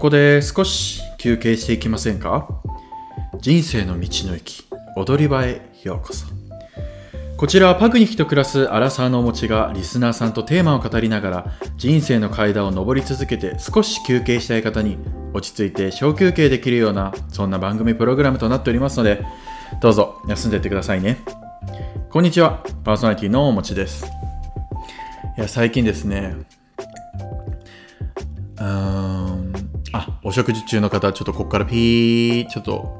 ここで少し休憩していきませんか？人生の道の駅踊り場へようこそ。こちらはパクニキと暮らすアラサーのお持ちがリスナーさんとテーマを語りながら人生の階段を上り続けて少し休憩したい方に落ち着いて小休憩できるようなそんな番組プログラムとなっておりますのでどうぞ休んでいってくださいね。こんにちは。パーソナリティのおもちです。いや最近ですねお食事中の方ちょっとここからピーちょっと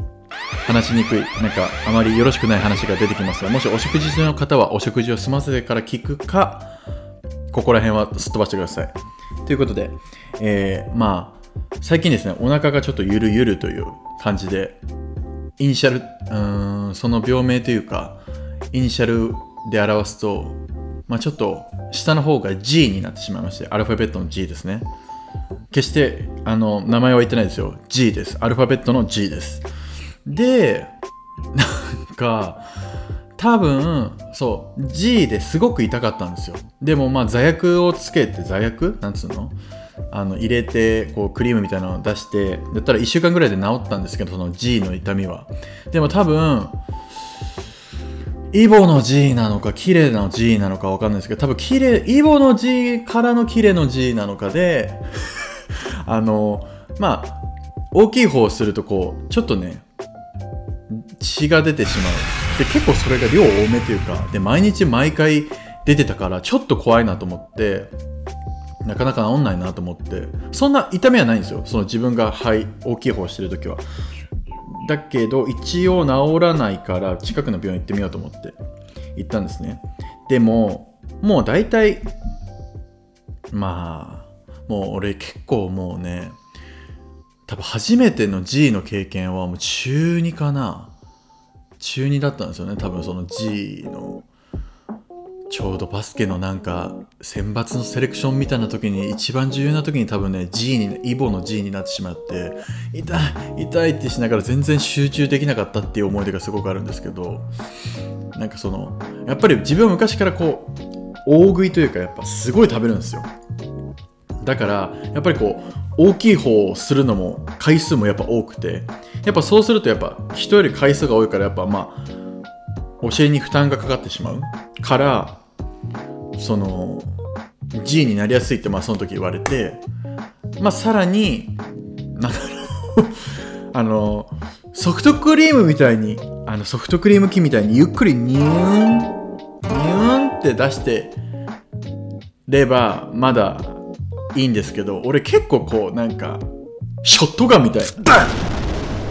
話しにくいなんかあまりよろしくない話が出てきますがもしお食事中の方はお食事を済ませてから聞くかここら辺はすっ飛ばしてください。ということで、えー、まあ最近ですねお腹がちょっとゆるゆるという感じでイニシャルうーんその病名というかイニシャルで表すと、まあ、ちょっと下の方が G になってしまいましてアルファベットの G ですね。決してあの名前は言ってないですよ。G です。アルファベットの G です。でなんか多分そう G ですごく痛かったんですよ。でもまあ座薬をつけて座薬？なんつうの？あの入れてこうクリームみたいなのを出してだったら1週間ぐらいで治ったんですけどその G の痛みは。でも多分イボの G なのか綺麗な G なのかわかんないですけど多分綺麗イボの G からの綺麗の G なのかであのまあ大きい方をするとこうちょっとね血が出てしまう。で結構それが量多めというかで毎日毎回出てたからちょっと怖いなと思ってなかなか治んないなと思ってそんな痛みはないんですよ。その自分が肺大きい方をしてる時は。だけど一応治らないから近くの病院行ってみようと思って行ったんですね。でももう大体まあもう俺結構もうね多分初めての G の経験はもう中2かな。中2だったんですよね。多分その G のちょうどバスケのなんか選抜のセレクションみたいな時に一番重要な時に多分ね G にイボの G になってしまって痛い痛いってしながら全然集中できなかったっていう思い出がすごくあるんですけどなんかそのやっぱり自分は昔からこう大食いというかやっぱすごい食べるんですよ。だからやっぱりこう大きい方をするのも回数もやっぱ多くてやっぱそうするとやっぱ人より回数が多いからやっぱまあお尻に負担がかかってしまう。からその G になりやすいってまあその時言われてまあさらになんだろう あのソフトクリームみたいにあのソフトクリーム機みたいにゆっくりニューンニューンって出してればまだいいんですけど俺結構こうなんかショットガンみたいなダン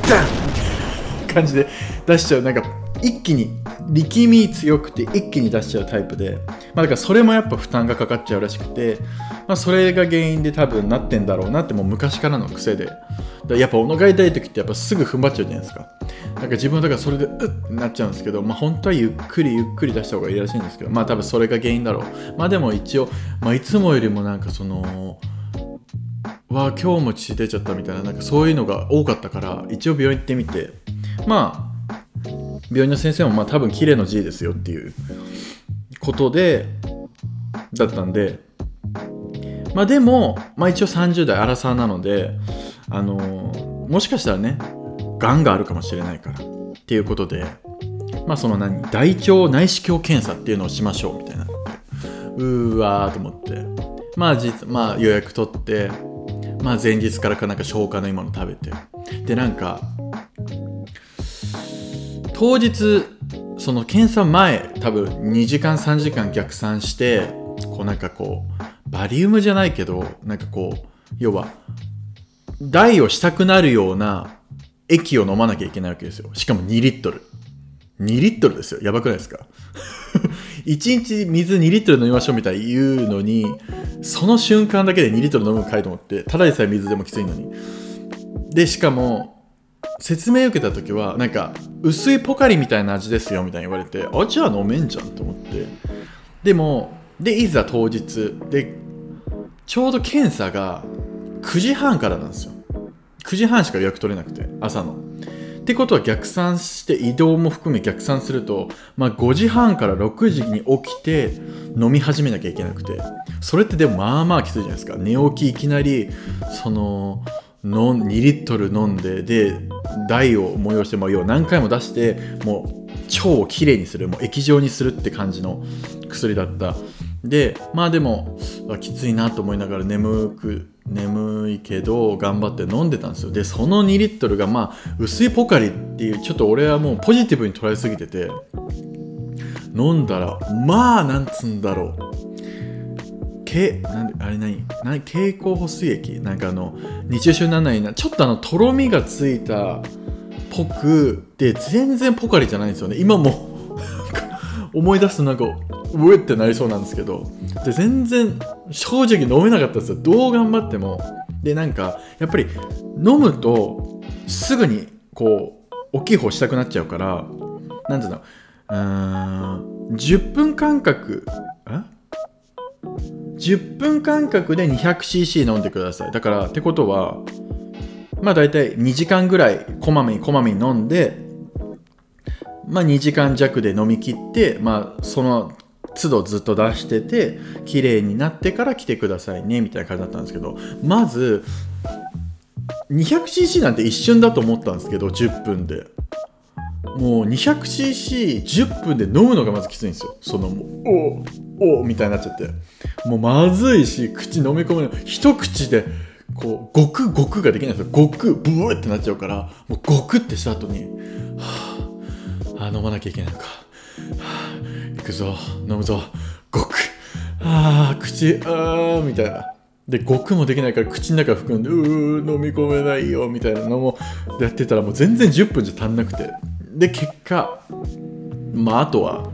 ダン感じで出しちゃう。なんか一気に力み強くて一気に出しちゃうタイプで、まあ、だからそれもやっぱ負担がかかっちゃうらしくて、まあ、それが原因で多分なってんだろうなってもう昔からの癖で。やっぱお腹痛い時ってやっぱすぐ踏ん張っちゃうじゃないですか。なんか自分だからそれでうってなっちゃうんですけど、まあ、本当はゆっくりゆっくり出した方がいいらしいんですけどまあ多分それが原因だろう。まあでも一応、まあ、いつもよりもなんかそのわ今日も血出ちゃったみたいななんかそういうのが多かったから一応病院行ってみて。まあ病院の先生もまあ多分綺麗の G ですよっていうことでだったんでまあでも、まあ、一応30代アラサーなのであのもしかしたらねがんがあるかもしれないからっていうことでまあその何大腸内視鏡検査っていうのをしましょうみたいな。うわーと思って。まあ実まあ予約取ってまあ前日からかなんか消化のいいもの食べて。でなんか当日その検査前多分2時間3時間逆算してこうなんかこうバリウムじゃないけどなんかこう要は台をしたくなるような液を飲まなきゃいけないわけですよ。しかも2リットル。2リットルですよ。やばくないですか？1日水2リットル飲みましょうみたいに言うのにその瞬間だけで2リットル飲むかいと思ってただでさえ水でもきついのに。でしかも説明受けた時はなんか薄いポカリみたいな味ですよみたいに言われてあじゃあ飲めんじゃんと思って。でもでいざ当日でちょうど検査が9時半からなんですよ。9時半しか予約取れなくて朝の。ってことは逆算して移動も含め逆算すると、まあ、5時半から6時に起きて飲み始めなきゃいけなくて。それってでもまあまあきついじゃないですか。寝起きいきなりそのの2リットル飲んでで台を催して、まあ、要は何回も出してもう腸をきれいにするもう液状にするって感じの薬だった。でまあでもきついなと思いながら眠く眠いけど頑張って飲んでたんですよ。でその2リットルがまあ薄いポカリっていうちょっと俺はもうポジティブに捉えすぎてて飲んだらまあなんつうんだろう。けなんあれ何？何？経口補水液？なんかあの日中症にならないなちょっとあのとろみがついたぽくで全然ポカリじゃないんですよね。今も思い出すとなんかうえってなりそうなんですけど。で全然正直飲めなかったですよ。どう頑張っても。でなんかやっぱり飲むとすぐにこう大きい方したくなっちゃうからなんていうの？うーん10分間隔え10分間隔で 200cc 飲んでください。だからってことはまあ大体2時間ぐらいこまめにこまめに飲んでまあ2時間弱で飲み切ってまあその都度ずっと出してて綺麗になってから来てくださいねみたいな感じだったんですけどまず 200cc なんて一瞬だと思ったんですけど10分で。もう 200cc10 分で飲むのがまずきついんですよ。そのもう。おお。みたいになっちゃって。もうまずいし口飲み込むの一口でこうごくごくができないんですよ。ごくブーってなっちゃうからもうごくってした後にはああ飲まなきゃいけないのか、はあ、行くぞ飲むぞ。ごく。ああ口ああみたいな。でごくもできないから口の中含んでうー飲み込めないよみたいなのもやってたらもう全然10分じゃ足んなくてで結果まああとは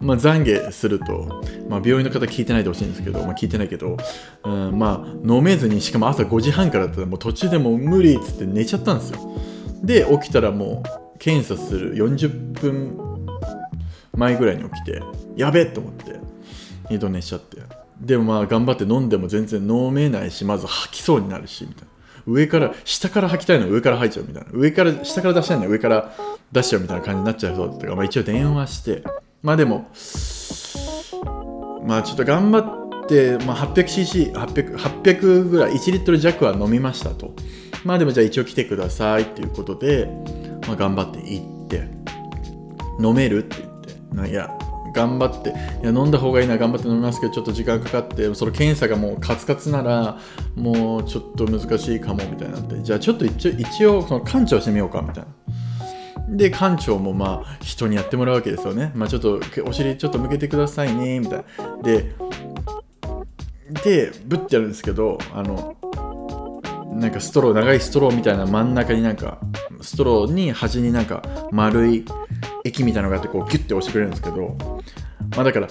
まあ、懺悔すると、まあ、病院の方聞いてないでほしいんですけど、まあ、聞いてないけど、うん、まあ飲めずにしかも朝5時半からだったらもう途中でもう無理っつって寝ちゃったんですよ。で起きたらもう検査する40分前ぐらいに起きてやべえと思って二度寝しちゃって。でもまあ頑張って飲んでも全然飲めないしまず吐きそうになるしみたいな。上から下から吐きたいの上から吐いちゃうみたいな。上から下から出したいの上から出しちゃうみたいな感じになっちゃうそうだったか、まあ、一応電話して。まあでも、まあちょっと頑張って、まあ、800cc、800, 800ぐらい、1リットル弱は飲みましたと。まあでもじゃあ一応来てくださいっていうことで、まあ、頑張って行って、飲めるって言って、いや、頑張って、いや、飲んだ方がいいな、頑張って飲みますけど、ちょっと時間かかって、その検査がもうカツカツなら、もうちょっと難しいかもみたいになって、じゃあちょっと一応、一応その館長してみようかみたいな。で館長もまあ人にやってもらうわけですよね。まあちょっとお尻ちょっと向けてくださいねみたいな。ででブッてやるんですけどあのなんかストロー長いストローみたいな真ん中になんかストローに端になんか丸い液みたいなのがあってこうギュッて押してくれるんですけどまあだから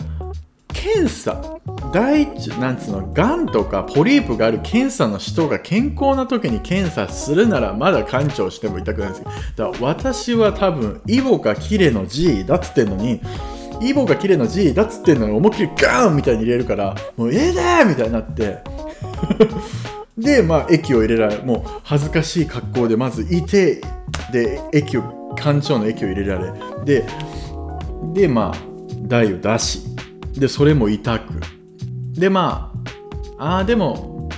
検査第一なんつうのがんとかポリープがある検査の人が健康な時に検査するならまだ館長しても痛くないんですけどだから私は多分イボかキレの G だっつってんのにイボがキレの G だっつってんのに思いっきりガーンみたいに入れるからもうええー、みたいになってでまあ液を入れられもう恥ずかしい格好でまずいてで液を館長の液を入れられででまあ台を出しでそれも痛くでまああーでも、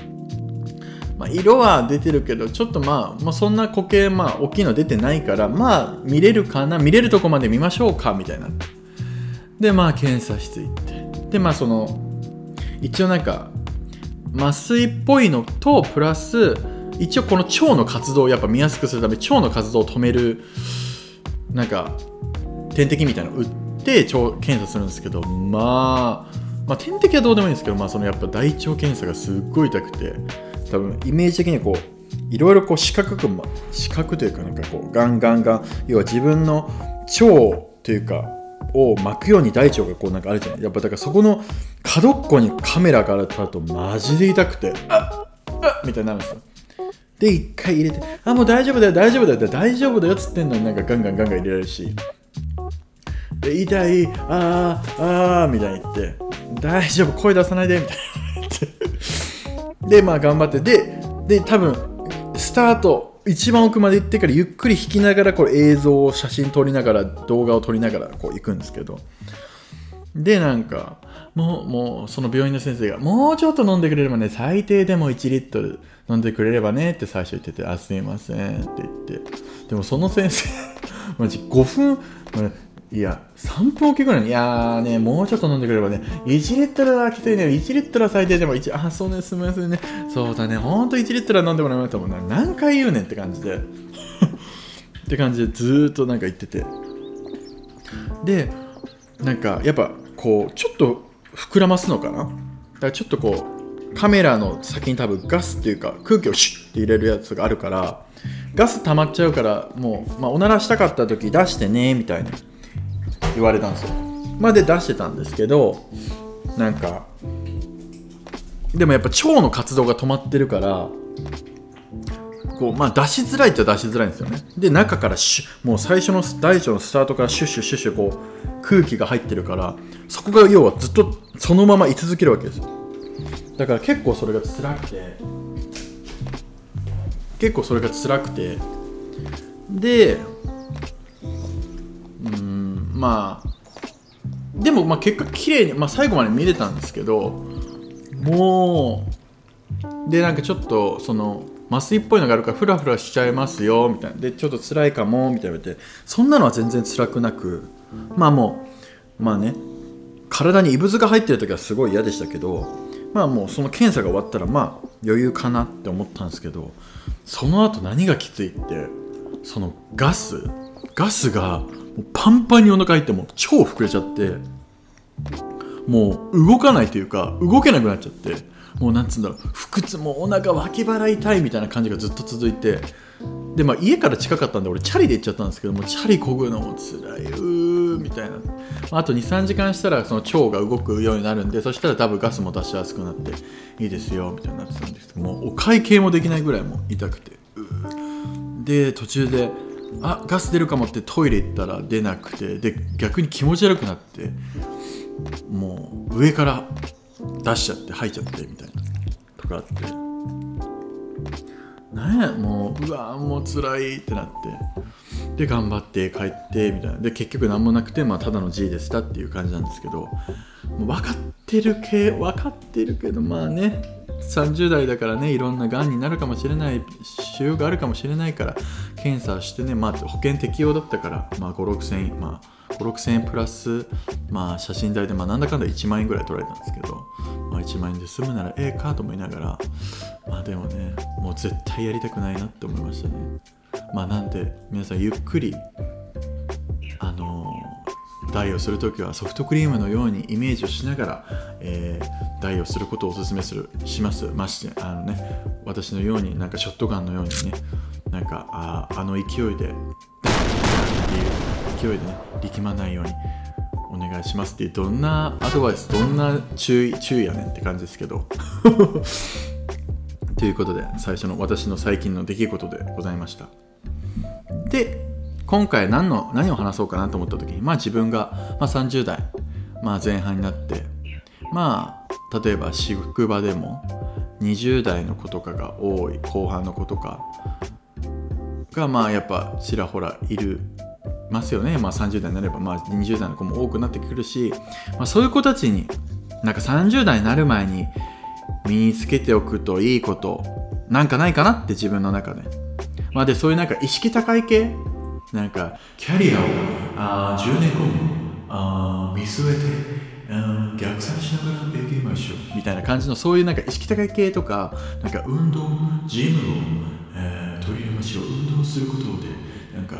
まあ、色は出てるけどちょっとまあ、まあ、そんな固形まあ大きいの出てないからまあ見れるかな見れるとこまで見ましょうかみたいなでまあ検査室行って。でまあその一応なんか麻酔っぽいのとプラス一応この腸の活動をやっぱ見やすくするため腸の活動を止めるなんか点滴みたいなのを打って腸検査するんですけどまあまあ、点滴はどうでもいいんですけど、まあ、そのやっぱ大腸検査がすっごい痛くて多分イメージ的にこういろいろこう四角く、ま、四角というかなんかこうガンガンガン要は自分の腸というかを巻くように大腸がこうなんかあるじゃない。やっぱだからそこの角っこにカメラがあるとマジで痛くてあっみたいになるんですよ。で一回入れてあもう大丈夫だよ大丈夫だよ大丈夫だよっつってんのになんかガンガンガンガン入れられるし。で痛いあーあーみたいに言って大丈夫声出さないでみたいなでまあ頑張ってでで多分スタート一番奥まで行ってからゆっくり引きながらこれ映像を写真撮りながら動画を撮りながらこう行くんですけど。でなんかもうもうその病院の先生がもうちょっと飲んでくれればね最低でも1リットル飲んでくれればねって最初言っててあすいませんって言って。でもその先生 マジ5分いや3分おきぐらいにいやーねもうちょっと飲んでくればね1リットルはきついね。1リットルは最低でも1あそうねすみませんね。そうだねほんと1リットルは飲んでもらいましたもんね何回言うねんって感じで。って感じでずーっとなんか言ってて。でなんかやっぱこうちょっと膨らますのかな。だからちょっとこうカメラの先に多分ガスっていうか空気をシュッて入れるやつがあるからガス溜まっちゃうからもう、まあ、おならしたかった時出してねみたいに言われたんですよ。まで出してたんですけどなんかでもやっぱ腸の活動が止まってるからこうまあ出しづらいっちゃ出しづらいんですよね。で中からシュもう最初の大腸のスタートからシュッシュッシュッシュこう空気が入ってるからそこが要はずっとそのまま居続けるわけですよ。だから結構それが辛くて結構それが辛くてでまあでもまあ結果綺麗にまあ最後まで見れたんですけどもうでなんかちょっとその麻酔っぽいのがあるからフラフラしちゃいますよみたいな。でちょっと辛いかもみたいな言われてそんなのは全然辛くなくまあもうまあね体に異物が入ってる時はすごい嫌でしたけどまあもうその検査が終わったらまあ余裕かなって思ったんですけどその後何がきついってそのガスガスがパンパンにお腹入っても超膨れちゃってもう動かないというか動けなくなっちゃってもうなんつうんだろう腹痛もうお腹脇腹痛いみたいな感じがずっと続いてでまあ家から近かったんで俺チャリで行っちゃったんですけどもチャリこぐのも辛いうーみたいな。あと23時間したらその腸が動くようになるんでそしたら多分ガスも出しやすくなっていいですよみたいになってたんですけどもうお会計もできないぐらいも痛くてうー。で途中であガス出るかもってトイレ行ったら出なくてで逆に気持ち悪くなってもう上から出しちゃって吐いちゃってみたいなとかあって。なんやもううわもう辛いってなって。で頑張って帰ってみたいな。で結局何もなくて、まあ、ただの G でしたっていう感じなんですけどもう分かってるけ分かってるけどまあね。30代だからねいろんながんになるかもしれない腫瘍があるかもしれないから検査してね、まあ、保険適用だったから、まあ、5 6千円まあ5 6千円プラス、まあ、写真代で、まあ、なんだかんだ1万円ぐらい取られたんですけど、まあ、1万円で済むならええかと思いながらまあでもねもう絶対やりたくないなって思いましたね。まあなんで皆さんゆっくりあの代をするときはソフトクリームのようにイメージをしながら、えー、代をすることをお勧めするします。ましてあのね私のようになんかショットガンのようにねなんかああの勢いでっていう勢いでね力まないようにお願いしますっていうどんなアドバイスどんな注意注意やねんって感じですけど。ということで最初の私の最近の出来事でございました。で今回何の何を話そうかなと思った時にまあ自分が、まあ、30代、まあ、前半になってまあ例えば職場でも20代の子とかが多い後半の子とかがまあやっぱちらほらいるますよね、まあ、30代になれば、まあ、20代の子も多くなってくるし、まあ、そういう子たちになんか30代になる前に身につけておくといいことなんかないかなって自分の中で。まあ、でそういうなんか意識高い系なんかキャリアをあ10年後もあ見据えて逆算しながらいきましょうみたいな感じのそういうなんか意識高い系とかなんか運動ジムを、えー取り入れましょう。運動することでなんか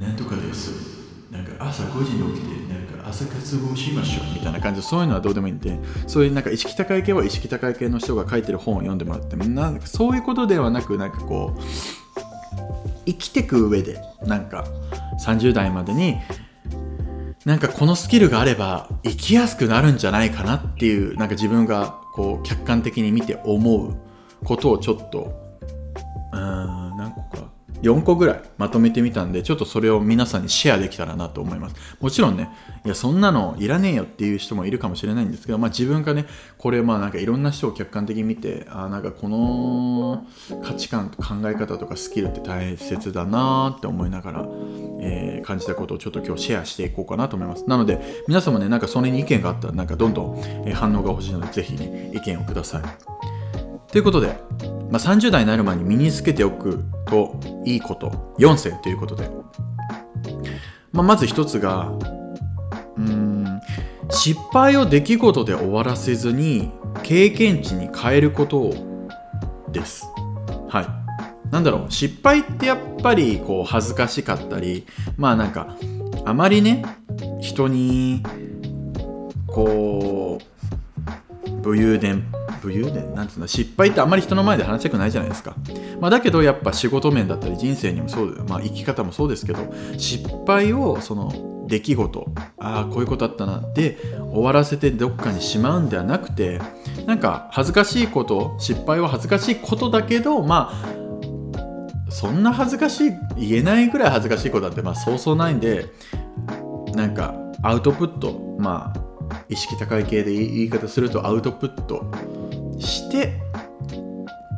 なんとかです。なんか朝5時に起きてなんか朝活をしましょう。みたいな感じでそういうのはどうでもいいんでそういうなんか意識高い系は意識高い系の人が書いてる本を読んでもらってなんかそういうことではなくなんかこう生きてく上でなんか30代までになんかこのスキルがあれば生きやすくなるんじゃないかなっていうなんか自分がこう客観的に見て思うことをちょっと4個ぐらいまとめてみたんでちょっとそれを皆さんにシェアできたらなと思います。もちろんねいやそんなのいらねえよっていう人もいるかもしれないんですけど、まあ、自分がねこれまあなんかいろんな人を客観的に見てああなんかこの価値観考え方とかスキルって大切だなって思いながら、えー、感じたことをちょっと今日シェアしていこうかなと思います。なので皆様ねなんかそれに意見があったらなんかどんどん、反応が欲しいのでぜひね意見をください。ということでまあ、30代になる前に身につけておくといいこと。4選ということで、まあ、まず一つがうん失敗を出来事で終わらせずに経験値に変えることです。はい。なんだろう。失敗ってやっぱりこう恥ずかしかったりまあなんかあまりね人にこう武勇伝武勇伝なんつうの失敗ってあんまり人の前で話したくないじゃないですか、まあ、だけどやっぱ仕事面だったり人生にもそう、まあ、生き方もそうですけど失敗をその出来事ああこういうことあったなで終わらせてどっかにしまうんではなくてなんか恥ずかしいこと失敗は恥ずかしいことだけどまあそんな恥ずかしい言えないぐらい恥ずかしいことだってまあそうそうないんでなんかアウトプットまあ意識高い系で言い方するとアウトプットして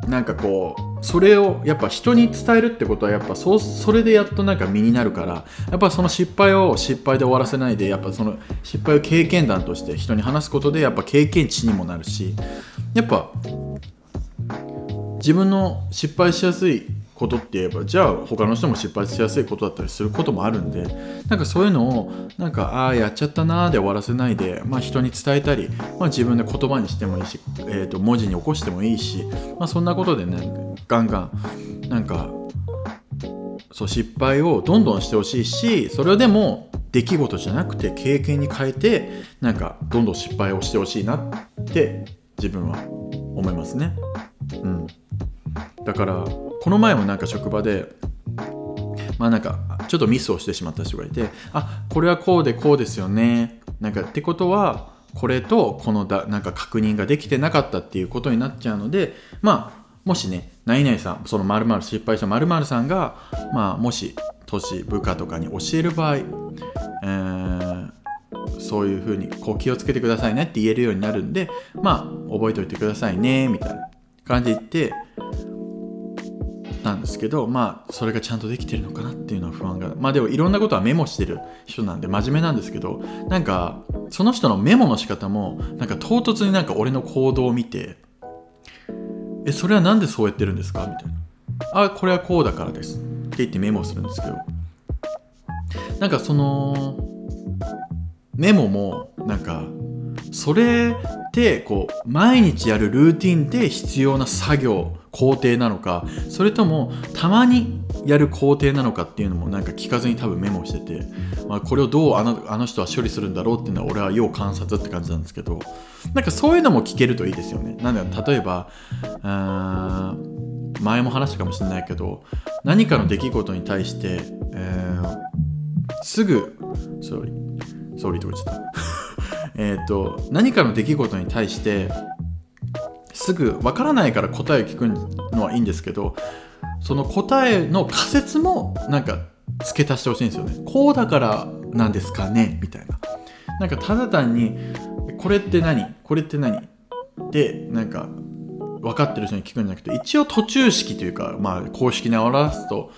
なんかこうそれをやっぱ人に伝えるってことはやっぱそそれでやっとなんか身になるからやっぱその失敗を失敗で終わらせないでやっぱその失敗を経験談として人に話すことでやっぱ経験値にもなるしやっぱ自分の失敗しやすいことって言えばじゃあ他の人も失敗しやすいことだったりすることもあるんでなんかそういうのをなんかああやっちゃったなーで終わらせないで、まあ、人に伝えたり、まあ、自分で言葉にしてもいいし、えー、と文字に起こしてもいいし、まあ、そんなことでねガンガンなんかそう失敗をどんどんしてほしいしそれでも出来事じゃなくて経験に変えてなんかどんどん失敗をしてほしいなって自分は思いますね。うん、だからこの前もなんか職場でまあなんかちょっとミスをしてしまった人がいてあこれはこうでこうですよね。なんかってことはこれとこのだなんか確認ができてなかったっていうことになっちゃうのでまあもしね何々さんその〇〇失敗した〇〇さんがまあもし年部下とかに教える場合、えー、そういうふうにこう気をつけてくださいねって言えるようになるんでまあ覚えておいてくださいねみたいな感じで言ってなんですけどまあそれがちゃんとできてるのかなっていうのは不安がまあでもいろんなことはメモしてる人なんで真面目なんですけどなんかその人のメモの仕方もなんか唐突になんか俺の行動を見てえそれは何でそうやってるんですか？みたいな。あこれはこうだからです。って言ってメモするんですけど。なんかそのメモもなんかそれってこう毎日やるルーティンで必要な作業工程なのかそれともたまにやる工程なのかっていうのもなんか聞かずに多分メモしてて、まあ、これをどうあのあの人は処理するんだろうっていうのは俺は要観察って感じなんですけどなんかそういうのも聞けるといいですよね。なんで例えば前も話したかもしれないけど何かの出来事に対して、えー、すぐソーリーソーリーとか言っちゃったえっと何かの出来事に対してすぐわからないから答えを聞くのはいいんですけどその答えの仮説もなんか付け足してほしいんですよね。こうだからなんですかね？みたいな。なんかただ単にこれって何？これって何？ってなんか分かってる人に聞くんじゃなくて一応途中式というかまあ公式に表すと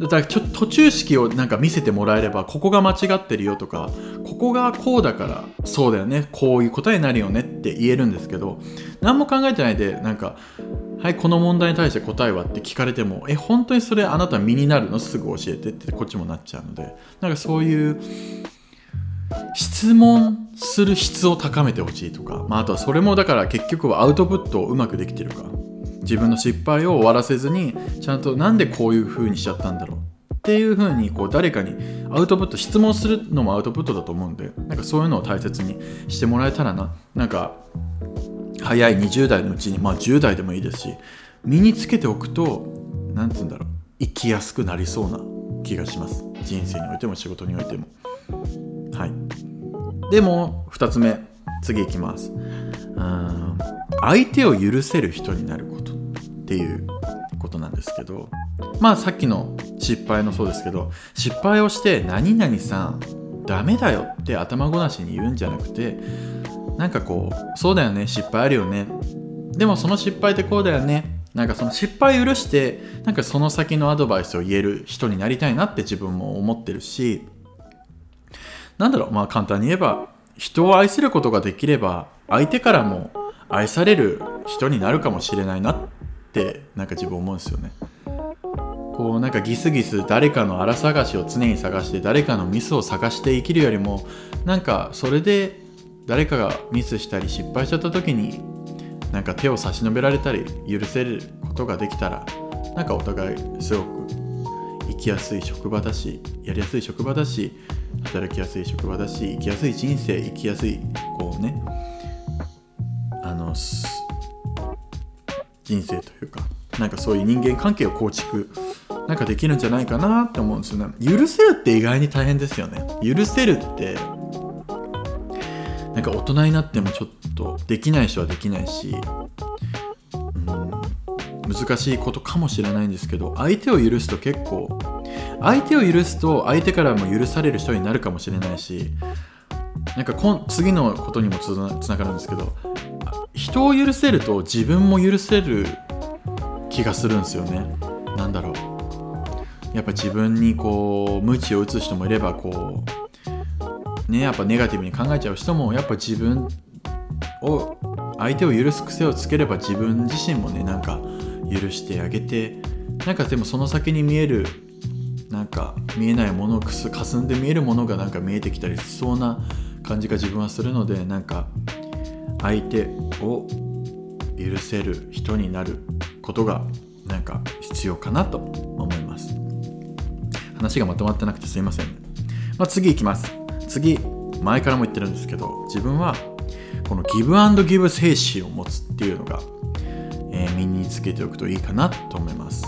だからちょ途中式をなんか見せてもらえればここが間違ってるよとかここがこうだからそうだよねこういう答えになるよねって言えるんですけど何も考えてないでなんかはいこの問題に対して答えはって聞かれてもえ本当にそれあなた身になるの？すぐ教えてってこっちもなっちゃうのでなんかそういう質問する質を高めてほしいとか、まあ、あとはそれもだから結局はアウトプットをうまくできてるか。自分の失敗を終わらせずにちゃんとなんでこういう風にしちゃったんだろうっていう風にこう誰かにアウトプット質問するのもアウトプットだと思うんでなんかそういうのを大切にしてもらえたらななんか早い20代のうちにまあ10代でもいいですし身につけておくと何て言うんだろう生きやすくなりそうな気がします。人生においても仕事においても。はい。でも2つ目次いきます。うん相手を許せる人になること。っていうことなんですけどまあさっきの失敗のそうですけど失敗をして何々さんダメだよって頭ごなしに言うんじゃなくてなんかこうそうだよね失敗あるよね。でもその失敗ってこうだよね。なんかその失敗許してなんかその先のアドバイスを言える人になりたいなって自分も思ってるしなんだろうまあ簡単に言えば人を愛することができれば相手からも愛される人になるかもしれないなっってなんか自分思うんですよね。こうなんかギスギス誰かの荒探しを常に探して誰かのミスを探して生きるよりもなんかそれで誰かがミスしたり失敗しちゃった時になんか手を差し伸べられたり許せることができたらなんかお互いすごく生きやすい職場だしやりやすい職場だし働きやすい職場だし生きやすい人生生きやすいこうねあの人生というかなんかそういう人間関係を構築なんかできるんじゃないかなって思うんですよね。許せるって意外に大変ですよね。許せるってなんか大人になってもちょっとできない人はできないし、うん、難しいことかもしれないんですけど相手を許すと結構相手を許すと相手からも許される人になるかもしれないしなんかこん次のことにもつながるんですけど人を許せると自分も許せる気がするんですよね。なんだろう。やっぱ自分にこう無知を打つ人もいればこうねやっぱネガティブに考えちゃう人もやっぱ自分を相手を許す癖をつければ自分自身もねなんか許してあげてなんかでもその先に見えるなんか見えないものをくす霞んで見えるものがなんか見えてきたりしそうな感じが自分はするのでなんか相手を許せる人になることがなんか必要かなと思います。話がまとまってなくてすいません、まあ、次いきます。次前からも言ってるんですけど自分はこのギブアンドギブ精神を持つっていうのが、えー、身につけておくといいかなと思います。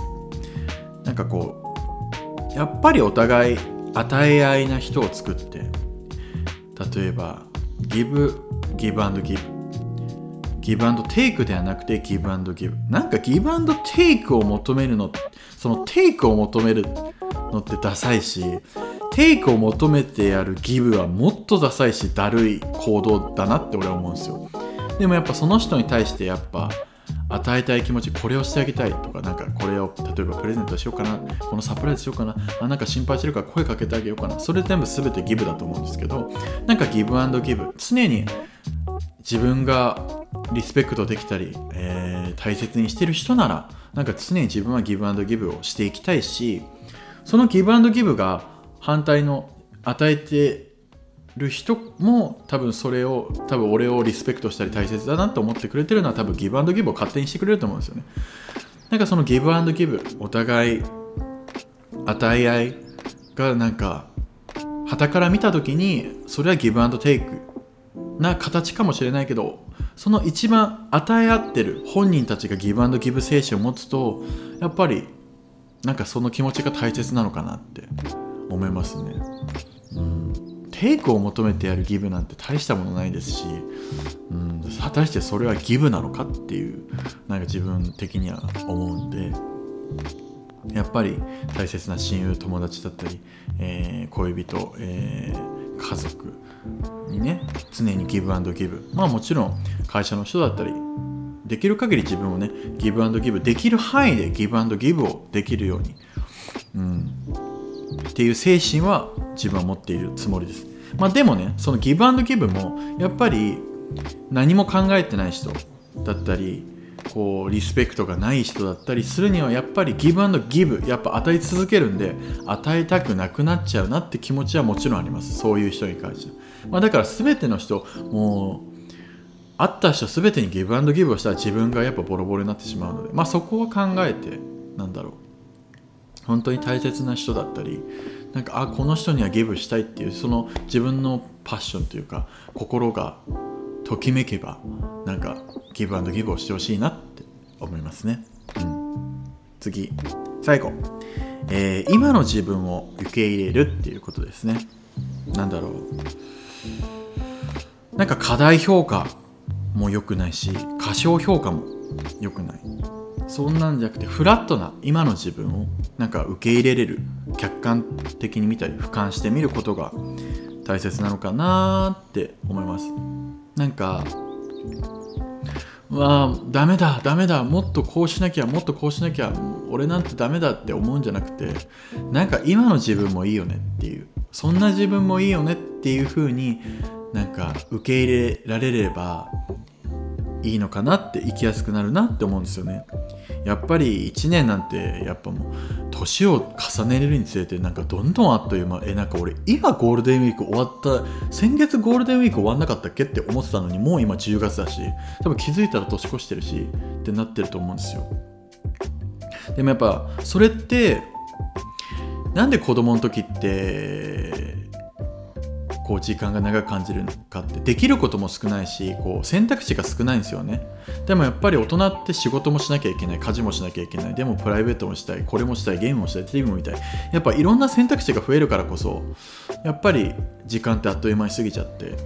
なんかこうやっぱりお互い与え合いな人を作って例えばギブギブアンドギブ。ギブアンドテイクではなくてギブアンドギブなんかギブアンドテイクを求めるのそのテイクを求めるのってダサいしテイクを求めてやるギブはもっとダサいしだるい行動だなって俺は思うんですよ。でもやっぱその人に対してやっぱ与えたい気持ちこれをしてあげたいとかなんかこれを例えばプレゼントしようかなこのサプライズしようかなあなんか心配してるから声かけてあげようかなそれ全部全てギブだと思うんですけどなんかギブアンドギブ常に自分がリスペクトできたり、えー、大切にしてる人ならなんか常に自分はギブアンドギブをしていきたいしそのギブアンドギブが反対の与えてる人も多分それを多分俺をリスペクトしたり大切だなと思ってくれてるのは多分ギブアンドギブを勝手にしてくれると思うんですよね。なんかそのギブアンドギブお互い与え合いがなんか旗から見た時にそれはギブアンドテイクな形かもしれないけどその一番与え合ってる本人たちがギブアンドギブ精神を持つとやっぱりなんかその気持ちが大切なのかなって思いますね。うんテイクを求めてやるギブなんて大したものないですし、うん、果たしてそれはギブなのかっていうなんか自分的には思うんでやっぱり大切な親友友達だったり、えー、恋人、えー、家族にね常にギブアンドギブ。まあもちろん会社の人だったりできる限り自分をねギブアンドギブできる範囲でギブアンドギブをできるように、うん、っていう精神は自分は持っているつもりです。まあ、でもねそのギブアンドギブもやっぱり何も考えてない人だったりこうリスペクトがない人だったりするにはやっぱりギブアンドギブやっぱ与え続けるんで与えたくなくなっちゃうなって気持ちはもちろんあります。そういう人に関しては、まあ、だから全ての人もう会った人全てにギブアンドギブをしたら自分がやっぱボロボロになってしまうので。まあそこは考えてなんだろう。本当に大切な人だったりなんかあこの人にはギブしたいっていうその自分のパッションというか心がときめけばなんかギブアンドギブをしてほしいなって思いますね、うん、次。最後、えー、今の自分を受け入れるっていうことですね。なんだろう。なんか過大評価も良くないし過小評価も良くない。そんなんじゃなくてフラットな今の自分をなんか受け入れれる客観的に見たり俯瞰してみることが大切なのかなって思います。なんかわあダメだダメだもっとこうしなきゃもっとこうしなきゃ俺なんてダメだって思うんじゃなくてなんか今の自分もいいよねっていうそんな自分もいいよねっていう風になんか受け入れられればいいのかなって生きやすくなるなって思うんですよね。やっぱり1年なんてやっぱもう年を重ねるにつれてなんかどんどんあっという間えなんか俺今ゴールデンウィーク終わった先月ゴールデンウィーク終わんなかったっけって思ってたのにもう今10月だし多分気づいたら年越してるしってなってると思うんですよ。でもやっぱそれってなんで子供の時ってこう時間が長く感じるのかってできることも少ないしこう選択肢が少ないんですよね。でもやっぱり大人って仕事もしなきゃいけない家事もしなきゃいけないでもプライベートもしたいこれもしたいゲームもしたいテレビも見たい。やっぱいろんな選択肢が増えるからこそやっぱり時間ってあっという間に過ぎちゃって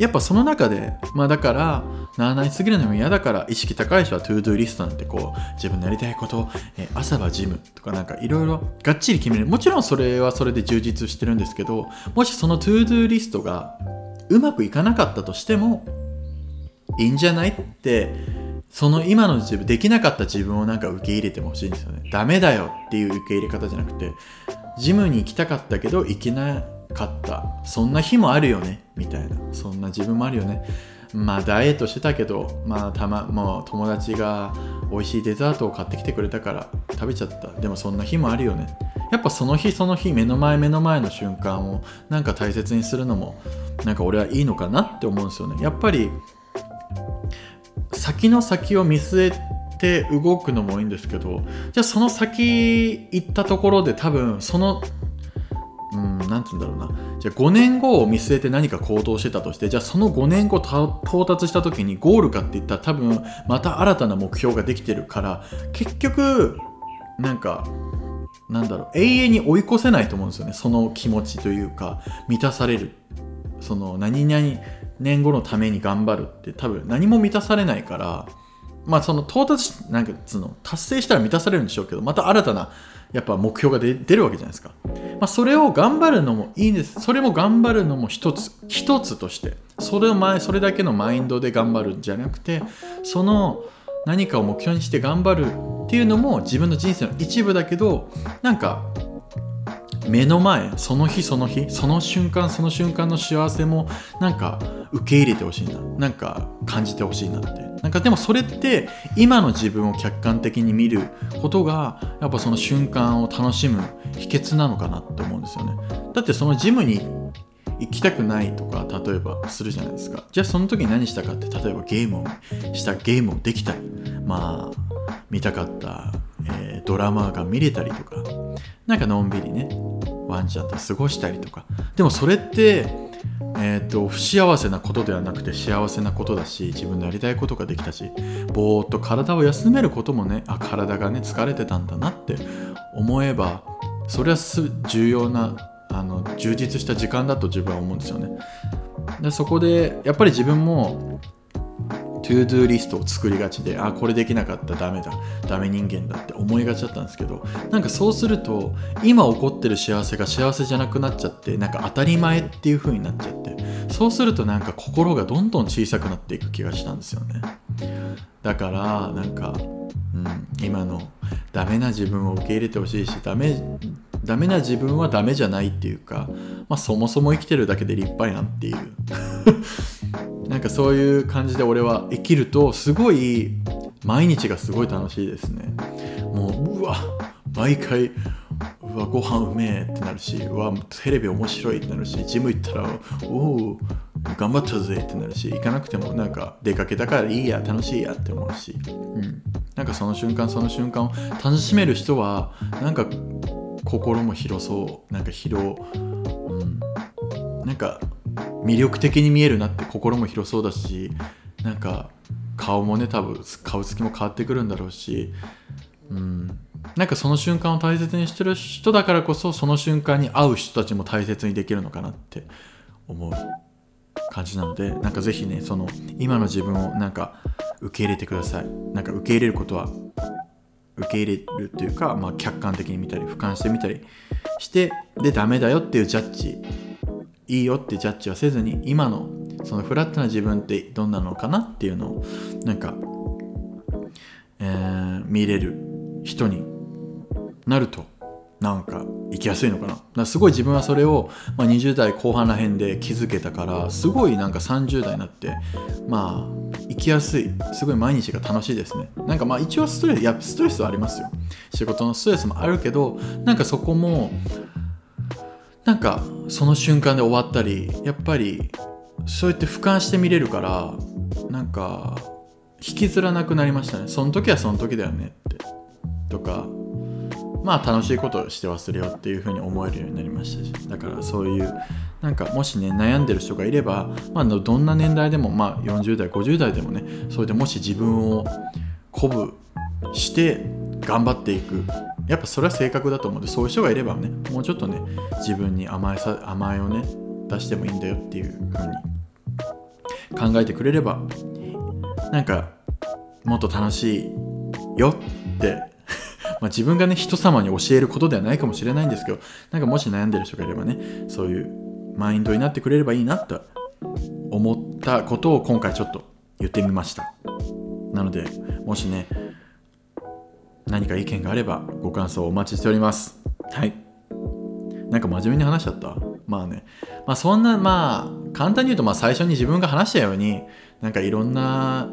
やっぱその中でまあだからならないすぎるのも嫌だから意識高い人は to-do list なんてこう自分のやりたいこと、え朝はジムとかなんかいろいろがっちり決める。もちろんそれはそれで充実してるんですけどもしその to-do list がうまくいかなかったとしてもいいんじゃないってその今の自分できなかった自分をなんか受け入れてほしいんですよね。ダメだよっていう受け入れ方じゃなくてジムに行きたかったけど行けないかった。そんな日もあるよね。みたいな。そんな自分もあるよね。まあダイエットしてたけどまあたまもう友達が美味しいデザートを買ってきてくれたから食べちゃった。でもそんな日もあるよね。やっぱその日その日目の前目の前の瞬間をなんか大切にするのもなんか俺はいいのかなって思うんですよね。やっぱり先の先を見据えて動くのもいいんですけどじゃあその先行ったところで多分その何て言うんだろうな。じゃあ5年後を見据えて何か行動してたとしてじゃあその5年後到達した時にゴールかって言ったら多分また新たな目標ができてるから結局なんかなんだろう永遠に追い越せないと思うんですよね。その気持ちというか満たされる。その何々年後のために頑張るって多分何も満たされないからまあその到達なんかその達成したら満たされるんでしょうけどまた新たなやっぱ目標が出るわけじゃないですか、まあ、それを頑張るのもいいんです。それも頑張るのも一つ一つとして。それを前それだけのマインドで頑張るんじゃなくてその何かを目標にして頑張るっていうのも自分の人生の一部だけどなんか目の前その日その日その瞬間その瞬間の幸せもなんか受け入れてほしいな。なんか感じてほしいなって。なんかでもそれって今の自分を客観的に見ることがやっぱその瞬間を楽しむ秘訣なのかなって思うんですよね。だってそのジムに行きたくないとか例えばするじゃないですか。じゃあその時に何したかって例えばゲームをしたゲームをできたりまあ見たかった、えー、ドラマが見れたりとか。なんかのんびりねワンちゃんと過ごしたりとか。でもそれってえーと、不幸せなことではなくて幸せなことだし自分のやりたいことができたしぼーっと体を休めることもねあ体がね疲れてたんだなって思えばそれは重要なあの充実した時間だと自分は思うんですよね。でそこでやっぱり自分も to-do list を作りがちであこれできなかったダメだダメ人間だって思いがちだったんですけどなんかそうすると今起こってる幸せが幸せじゃなくなっちゃってなんか当たり前っていう風になっちゃってそうするとなんか心がどんどん小さくなっていく気がしたんですよね。だからなんか、うん、今のダメな自分を受け入れてほしいしダメダメな自分はダメじゃないっていうか、まあ、そもそも生きてるだけで立派やんっていう。なんかそういう感じで俺は生きるとすごい毎日がすごい楽しいですね。もううわ毎回うわご飯うめえってなるしうわテレビ面白いってなるしジム行ったらおお頑張ったぜってなるし行かなくてもなんか出かけたからいいや楽しいやって思うし、うん、なんかその瞬間その瞬間を楽しめる人はなんか心も広そう。なんか広、うん、なんか魅力的に見えるなって心も広そうだしなんか顔もね多分顔つきも変わってくるんだろうし、うん、なんかその瞬間を大切にしてる人だからこそその瞬間に会う人たちも大切にできるのかなって思う感じなのでなんか是非ねその今の自分をなんか受け入れてください。なんか受け入れることは受け入れるというか、まあ、客観的に見たり俯瞰してみたりしてでダメだよっていうジャッジいいよってジャッジはせずに今のそのフラットな自分ってどんなのかなっていうのをなんか、えー、見れる人になるとなんか生きやすいのかな。かすごい自分はそれを、まあ、20代後半ら辺で気づけたからすごいなんか30代になってまあ生きやすいすごい毎日が楽しいですね。なんかまあ一応ストレスいやストレスはありますよ。仕事のストレスもあるけどなんかそこもなんかその瞬間で終わったりやっぱりそうやって俯瞰して見れるからなんか引きずらなくなりましたね。その時はその時だよねって。とかまあ楽しいことをして忘れようっていうふうに思えるようになりましたしだからそういうなんかもしね悩んでる人がいれば、まあ、どんな年代でも、まあ、40代50代でもねそれでもし自分を鼓舞して頑張っていく。やっぱそれは性格だと思うんでそういう人がいればねもうちょっとね自分に甘えさ甘えをね出してもいいんだよっていう風に考えてくれればなんかもっと楽しいよってまあ自分がね人様に教えることではないかもしれないんですけどなんかもし悩んでる人がいればねそういうマインドになってくれればいいなと思ったことを今回ちょっと言ってみました。なのでもしね何か意見があればご感想をお待ちしております。はい。なんか真面目に話しちゃった？まあね。まあそんなまあ簡単に言うとまあ最初に自分が話したようになんかいろんな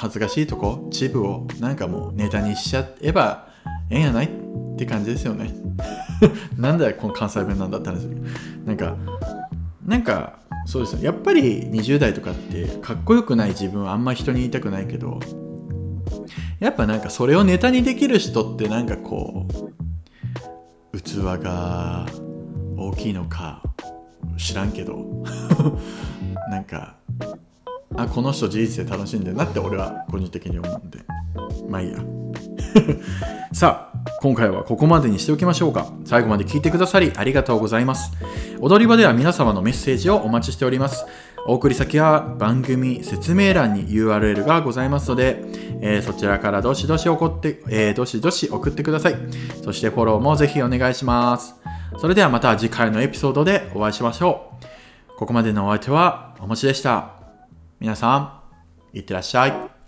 恥ずかしいとこチープをなんかもうネタにしちゃえばええんやないって感じですよね。なんだよこの関西弁なんだって話ですけど。なんかなんかそうですね。やっぱり20代とかってかっこよくない自分はあんま人に言いたくないけどやっぱなんかそれをネタにできる人ってなんかこう器が大きいのか知らんけど。なんかあこの人人生楽しんでるなって俺は個人的に思うんで。まあいいや。さあ今回はここまでにしておきましょうか。最後まで聞いてくださりありがとうございます。踊り場では皆様のメッセージをお待ちしております。お送り先は番組説明欄に URL がございますので、えー、そちらからどしどし送って、えー、どしどし送ってください。そしてフォローもぜひお願いします。それではまた次回のエピソードでお会いしましょう。ここまでのお相手はおもちでした。皆さん、いってらっしゃい。